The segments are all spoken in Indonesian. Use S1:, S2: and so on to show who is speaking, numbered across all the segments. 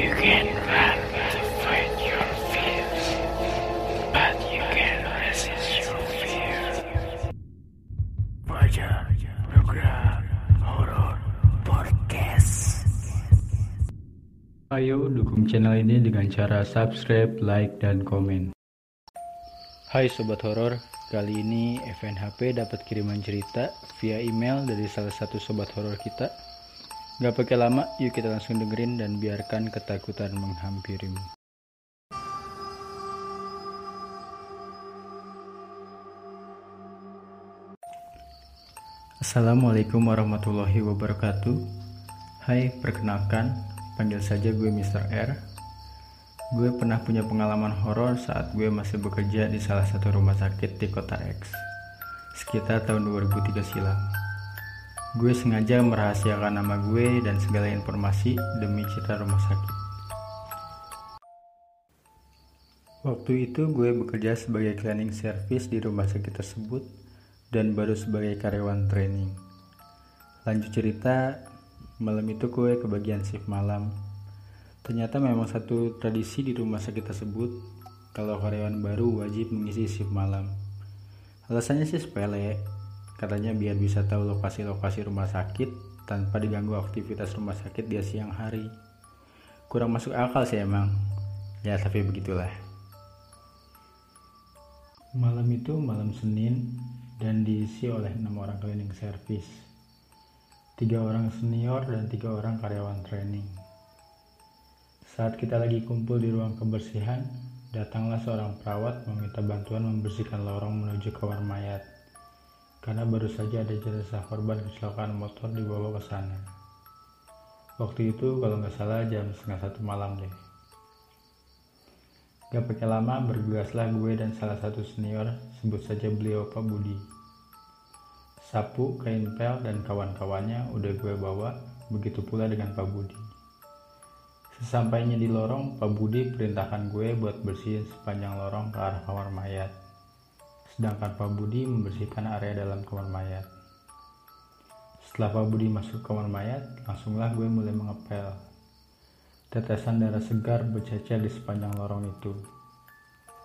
S1: You can run to fight your fears, but you can resist your fear. Fajar program horor podcast.
S2: Ayo dukung channel ini dengan cara subscribe, like, dan komen. Hai Sobat Horor, kali ini FNHP dapat kiriman cerita via email dari salah satu Sobat Horor kita. Gak pakai lama, yuk kita langsung dengerin dan biarkan ketakutan menghampirimu. Assalamualaikum warahmatullahi wabarakatuh Hai, perkenalkan, panggil saja gue Mr. R Gue pernah punya pengalaman horor saat gue masih bekerja di salah satu rumah sakit di kota X Sekitar tahun 2003 silam Gue sengaja merahasiakan nama gue dan segala informasi demi citra rumah sakit Waktu itu gue bekerja sebagai cleaning service di rumah sakit tersebut dan baru sebagai karyawan training. Lanjut cerita, malam itu gue kebagian shift malam. Ternyata memang satu tradisi di rumah sakit tersebut, kalau karyawan baru wajib mengisi shift malam. Alasannya sih sepele, katanya biar bisa tahu lokasi-lokasi rumah sakit tanpa diganggu aktivitas rumah sakit di siang hari. Kurang masuk akal sih emang, ya tapi begitulah. Malam itu malam Senin dan diisi oleh enam orang cleaning service, tiga orang senior dan tiga orang karyawan training. Saat kita lagi kumpul di ruang kebersihan, datanglah seorang perawat meminta bantuan membersihkan lorong menuju kamar mayat, karena baru saja ada jenazah korban kecelakaan motor dibawa ke sana. Waktu itu kalau nggak salah jam setengah satu malam deh. Gak pakai lama bergegaslah gue dan salah satu senior, sebut saja beliau Pak Budi. Sapu, kain pel, dan kawan-kawannya udah gue bawa, begitu pula dengan Pak Budi. Sesampainya di lorong, Pak Budi perintahkan gue buat bersihin sepanjang lorong ke arah kamar mayat. Sedangkan Pak Budi membersihkan area dalam kamar mayat. Setelah Pak Budi masuk kamar mayat, langsunglah gue mulai mengepel. Tetesan darah segar bercecer di sepanjang lorong itu.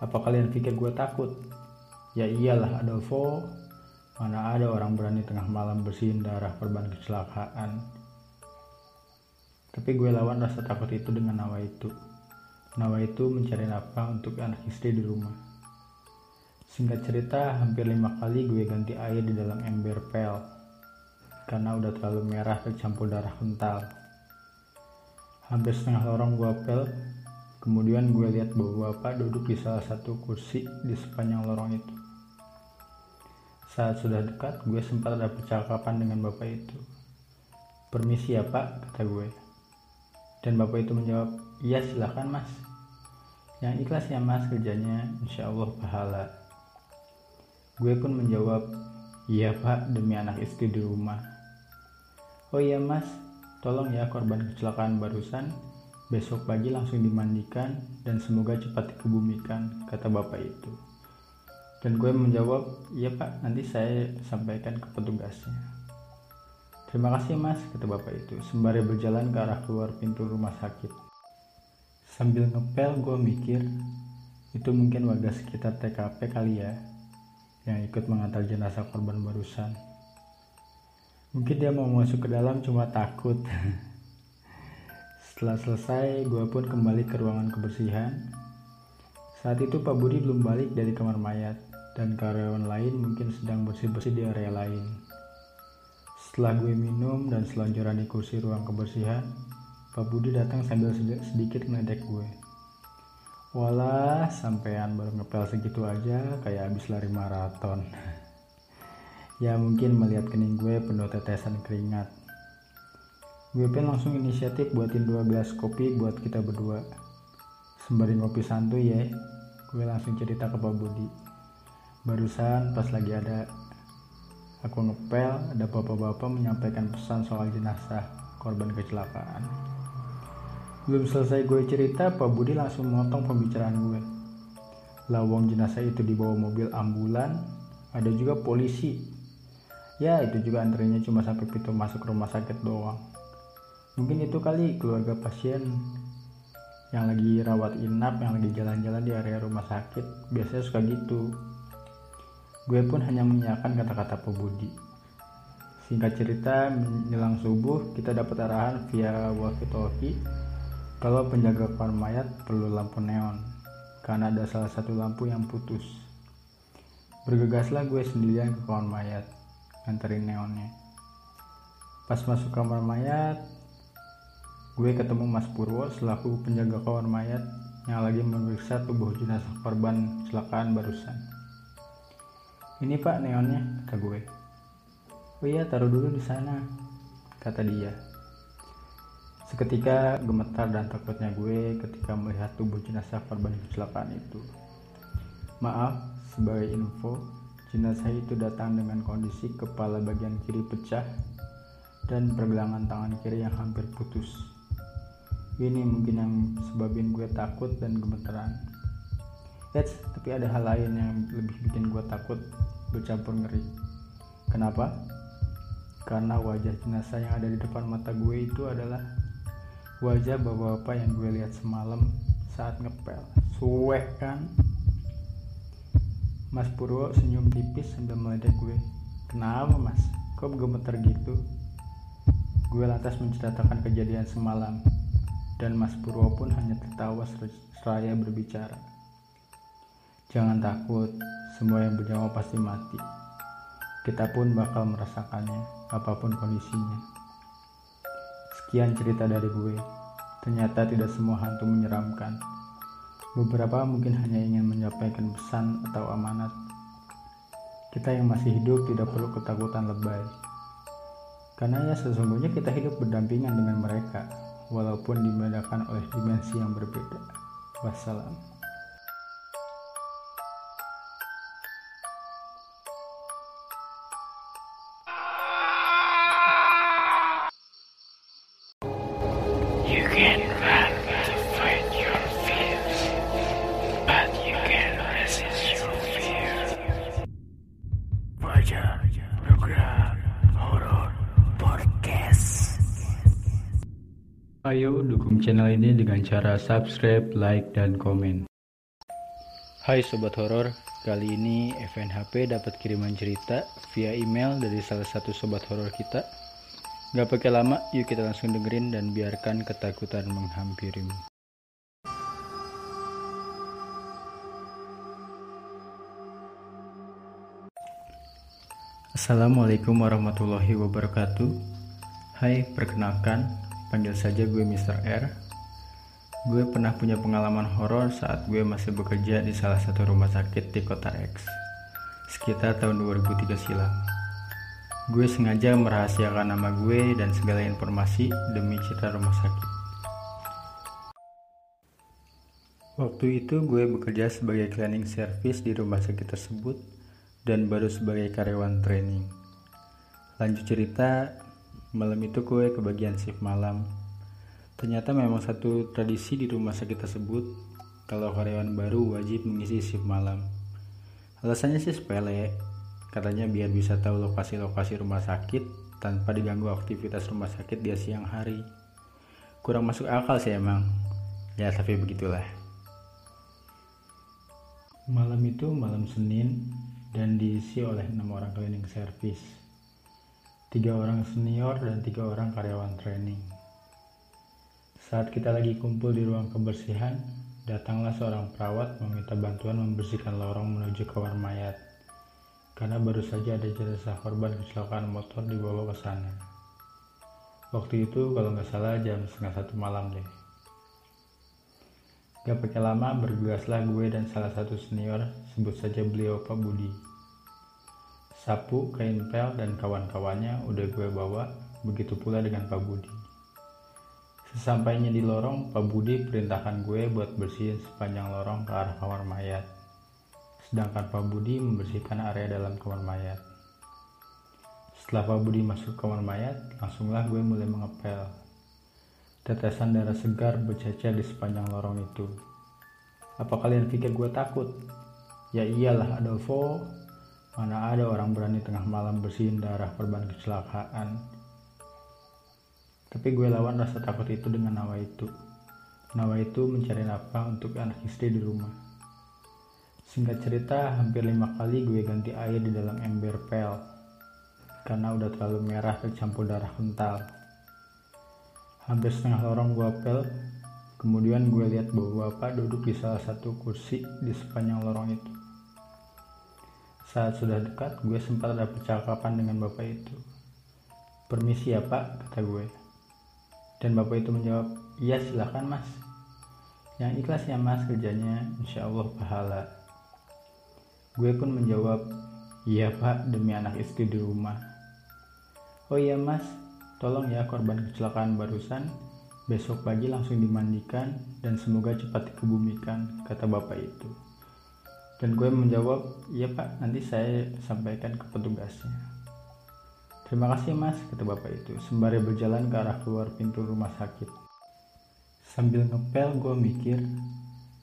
S2: Apa kalian pikir gue takut? Ya iyalah Adolfo, mana ada orang berani tengah malam bersihin darah korban kecelakaan. Tapi gue lawan rasa takut itu dengan Nawa itu. Nawa itu mencari nafkah untuk anak istri di rumah. Singkat cerita, hampir lima kali gue ganti air di dalam ember pel. Karena udah terlalu merah tercampur darah kental. Hampir setengah lorong gue pel, kemudian gue lihat bahwa bapak duduk di salah satu kursi di sepanjang lorong itu. Saat sudah dekat, gue sempat ada percakapan dengan bapak itu. Permisi ya pak, kata gue. Dan bapak itu menjawab, iya silahkan mas. Yang ikhlas ya mas kerjanya, insya Allah pahala. Gue pun menjawab, iya pak demi anak istri di rumah. Oh iya mas, tolong ya korban kecelakaan barusan, besok pagi langsung dimandikan dan semoga cepat dikebumikan, kata bapak itu. Dan gue menjawab, iya pak, nanti saya sampaikan ke petugasnya. Terima kasih mas, kata bapak itu, sembari berjalan ke arah keluar pintu rumah sakit. Sambil ngepel gue mikir, itu mungkin warga sekitar TKP kali ya, yang ikut mengantar jenazah korban barusan. Mungkin dia mau masuk ke dalam cuma takut. Setelah selesai, gue pun kembali ke ruangan kebersihan. Saat itu Pak Budi belum balik dari kamar mayat dan karyawan lain mungkin sedang bersih-bersih di area lain. Setelah gue minum dan selonjoran di kursi ruang kebersihan, Pak Budi datang sambil sedikit meledek gue. Walah, sampean baru ngepel segitu aja kayak habis lari maraton. ya mungkin melihat kening gue penuh tetesan keringat. Gue pun langsung inisiatif buatin dua gelas kopi buat kita berdua. Sembari ngopi santuy ya, gue langsung cerita ke Pak Budi. Barusan pas lagi ada aku ngepel, ada bapak-bapak menyampaikan pesan soal jenazah korban kecelakaan. Belum selesai gue cerita, Pak Budi langsung memotong pembicaraan gue. Lawang jenazah itu dibawa mobil ambulan, ada juga polisi. Ya, itu juga antrinya cuma sampai pintu masuk rumah sakit doang. Mungkin itu kali keluarga pasien yang lagi rawat inap, yang lagi jalan-jalan di area rumah sakit, biasanya suka gitu. Gue pun hanya menyiapkan kata-kata Pak Budi. Singkat cerita, menjelang subuh kita dapat arahan via walkie-talkie kalau penjaga kamar mayat perlu lampu neon karena ada salah satu lampu yang putus. Bergegaslah gue sendirian ke kamar mayat, nganterin neonnya. Pas masuk kamar mayat, gue ketemu Mas Purwo selaku penjaga kamar mayat yang lagi memeriksa tubuh jenazah korban kecelakaan barusan. Ini pak neonnya, kata gue. Oh iya, taruh dulu di sana, kata dia. Seketika gemetar dan takutnya gue ketika melihat tubuh jenazah korban kecelakaan itu. Maaf, sebagai info, jenazah itu datang dengan kondisi kepala bagian kiri pecah dan pergelangan tangan kiri yang hampir putus ini mungkin yang sebabin gue takut dan gemeteran Eits, tapi ada hal lain yang lebih bikin gue takut bercampur ngeri kenapa? karena wajah jenazah yang ada di depan mata gue itu adalah wajah bapak-bapak yang gue lihat semalam saat ngepel suwe kan Mas Purwo senyum tipis sambil meledek gue kenapa mas kok gemeter gitu gue lantas menceritakan kejadian semalam dan Mas Purwo pun hanya tertawa seraya berbicara. Jangan takut, semua yang bernyawa pasti mati. Kita pun bakal merasakannya, apa pun kondisinya. Sekian cerita dari gue. Ternyata tidak semua hantu menyeramkan. Beberapa mungkin hanya ingin menyampaikan pesan atau amanat. Kita yang masih hidup tidak perlu ketakutan lebay. Karena ya sesungguhnya kita hidup berdampingan dengan mereka, walaupun dibedakan oleh dimensi yang berbeda. Wassalam. Ayo dukung channel ini dengan cara subscribe, like, dan komen. Hai Sobat Horor, kali ini FNHP dapat kiriman cerita via email dari salah satu Sobat Horor kita. Gak pakai lama, yuk kita langsung dengerin dan biarkan ketakutan menghampirimu. Assalamualaikum warahmatullahi wabarakatuh. Hai, perkenalkan, panggil saja gue Mr. R. Gue pernah punya pengalaman horor saat gue masih bekerja di salah satu rumah sakit di kota X, sekitar tahun 2003 silam. Gue sengaja merahasiakan nama gue dan segala informasi demi cita rumah sakit. Waktu itu gue bekerja sebagai cleaning service di rumah sakit tersebut dan baru sebagai karyawan training. Lanjut cerita, malam itu gue ke bagian shift malam. Ternyata memang satu tradisi di rumah sakit tersebut, kalau karyawan baru wajib mengisi shift malam. Alasannya sih sepele, katanya biar bisa tahu lokasi-lokasi rumah sakit tanpa diganggu aktivitas rumah sakit di siang hari. Kurang masuk akal sih emang, ya tapi begitulah. Malam itu malam Senin dan diisi oleh enam orang cleaning service, tiga orang senior dan tiga orang karyawan training. Saat kita lagi kumpul di ruang kebersihan, datanglah seorang perawat meminta bantuan membersihkan lorong menuju kamar mayat, karena baru saja ada jenazah korban kecelakaan motor dibawa ke sana. Waktu itu kalau nggak salah jam setengah satu malam deh. Gak pakai lama bergegaslah gue dan salah satu senior, sebut saja beliau Pak Budi. Sapu, kain pel, dan kawan-kawannya udah gue bawa, begitu pula dengan Pak Budi. Sesampainya di lorong, Pak Budi perintahkan gue buat bersihin sepanjang lorong ke arah kamar mayat. Sedangkan Pak Budi membersihkan area dalam kamar mayat. Setelah Pak Budi masuk kamar mayat, langsunglah gue mulai mengepel. Tetesan darah segar bercecer di sepanjang lorong itu. Apa kalian pikir gue takut? Ya iyalah Adolfo, mana ada orang berani tengah malam bersihin darah korban kecelakaan. Tapi gue lawan rasa takut itu dengan nawa itu. Nawa itu mencari nafkah untuk anak istri di rumah. Singkat cerita, hampir lima kali gue ganti air di dalam ember pel karena udah terlalu merah tercampur darah kental. Hampir setengah lorong gue pel, kemudian gue lihat bahwa bapak duduk di salah satu kursi di sepanjang lorong itu. Saat sudah dekat, gue sempat ada percakapan dengan bapak itu. Permisi ya pak, kata gue. Dan bapak itu menjawab, iya silahkan mas. Yang ikhlas ya mas kerjanya, insya Allah pahala. Gue pun menjawab, iya pak demi anak istri di rumah. Oh iya mas, tolong ya korban kecelakaan barusan, besok pagi langsung dimandikan dan semoga cepat dikebumikan, kata bapak itu. Dan gue menjawab, iya pak nanti saya sampaikan ke petugasnya. Terima kasih mas, kata bapak itu, sembari berjalan ke arah keluar pintu rumah sakit. Sambil ngepel gue mikir,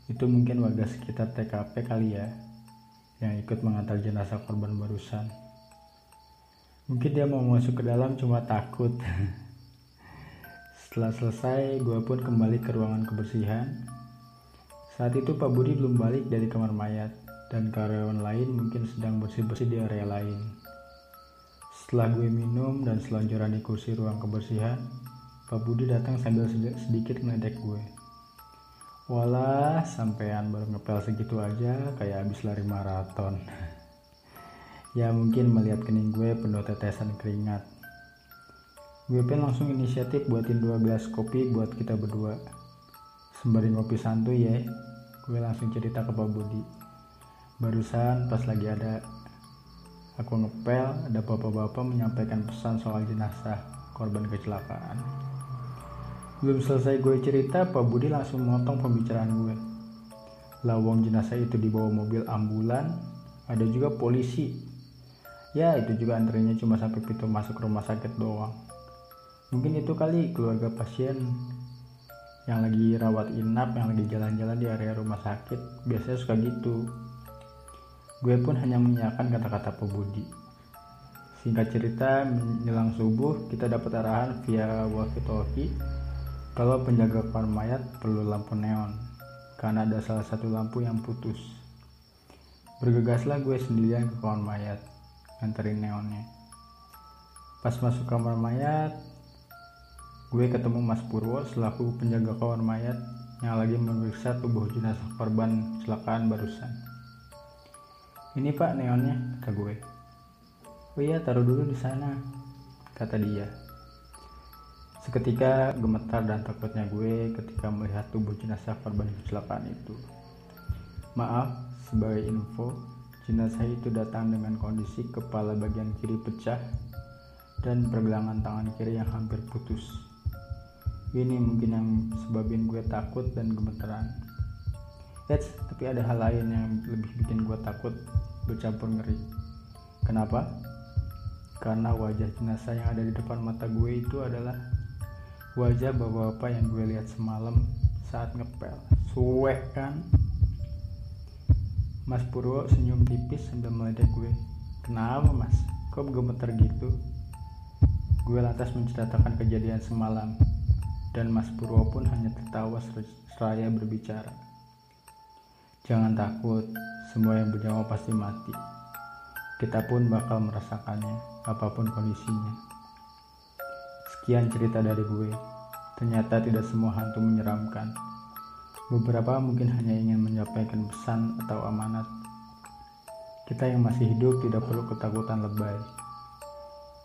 S2: itu mungkin warga sekitar TKP kali ya, yang ikut mengantar jenazah korban barusan. Mungkin dia mau masuk ke dalam cuma takut. Setelah selesai, gue pun kembali ke ruangan kebersihan. Saat itu Pak Budi belum balik dari kamar mayat, dan karyawan lain mungkin sedang bersih-bersih di area lain. Setelah gue minum dan selonjoran di kursi ruang kebersihan, Pak Budi datang sambil sedikit meledek gue. Walah, sampean baru ngepel segitu aja kayak habis lari maraton. ya mungkin melihat kening gue penuh tetesan keringat. Gue pun langsung inisiatif buatin dua gelas kopi buat kita berdua. Sembari ngopi santuy ya, gue langsung cerita ke Pak Budi. Barusan pas lagi ada aku ngepel, ada bapak-bapak menyampaikan pesan soal jenazah korban kecelakaan. Belum selesai gue cerita, Pak Budi langsung memotong pembicaraan gue. Lawang jenazah itu dibawa mobil ambulan, ada juga polisi. Ya, itu juga antrinya cuma sampai pintu masuk rumah sakit doang. Mungkin itu kali keluarga pasien yang lagi rawat inap, yang lagi jalan-jalan di area rumah sakit, biasanya suka gitu. Gue pun hanya menyiapkan kata-kata Pak Budi. Singkat cerita, menjelang subuh, kita dapat arahan via walkie-talkie kalau penjaga kamar mayat perlu lampu neon, karena ada salah satu lampu yang putus. Bergegaslah gue sendirian ke kamar mayat, nganterin neonnya. Pas masuk kamar mayat, gue ketemu Mas Purwo selaku penjaga kamar mayat yang lagi memeriksa tubuh jenazah korban kecelakaan barusan. Ini pak neonnya, kata gue. Oh iya, taruh dulu di sana, kata dia. Seketika gemetar dan takutnya gue ketika melihat tubuh jenazah korban kecelakaan itu. Maaf, sebagai info, jenazah itu datang dengan kondisi kepala bagian kiri pecah dan pergelangan tangan kiri yang hampir putus. Ini mungkin yang sebabin gue takut dan gemeteran. Eits, tapi ada hal lain yang lebih bikin gue takut bercampur ngeri. Kenapa? Karena wajah jenazah yang ada di depan mata gue itu adalah wajah bapak-bapak yang gue lihat semalam saat ngepel. Suwek kan? Mas Purwo senyum tipis sambil meledek gue. Kenapa mas? Kok gemeter gitu? Gue lantas menceritakan kejadian semalam. Dan Mas Purwo pun hanya tertawa seraya berbicara. Jangan takut semua yang bernyawa pasti mati. Kita pun bakal merasakannya apa pun kondisinya Sekian cerita dari gue. Ternyata tidak semua hantu menyeramkan. Beberapa mungkin hanya ingin menyampaikan pesan atau amanat. Kita yang masih hidup tidak perlu ketakutan lebay.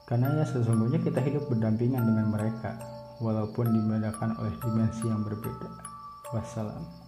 S2: Karena ya sesungguhnya kita hidup berdampingan dengan mereka, walaupun dibedakan oleh dimensi yang berbeda. Wassalam.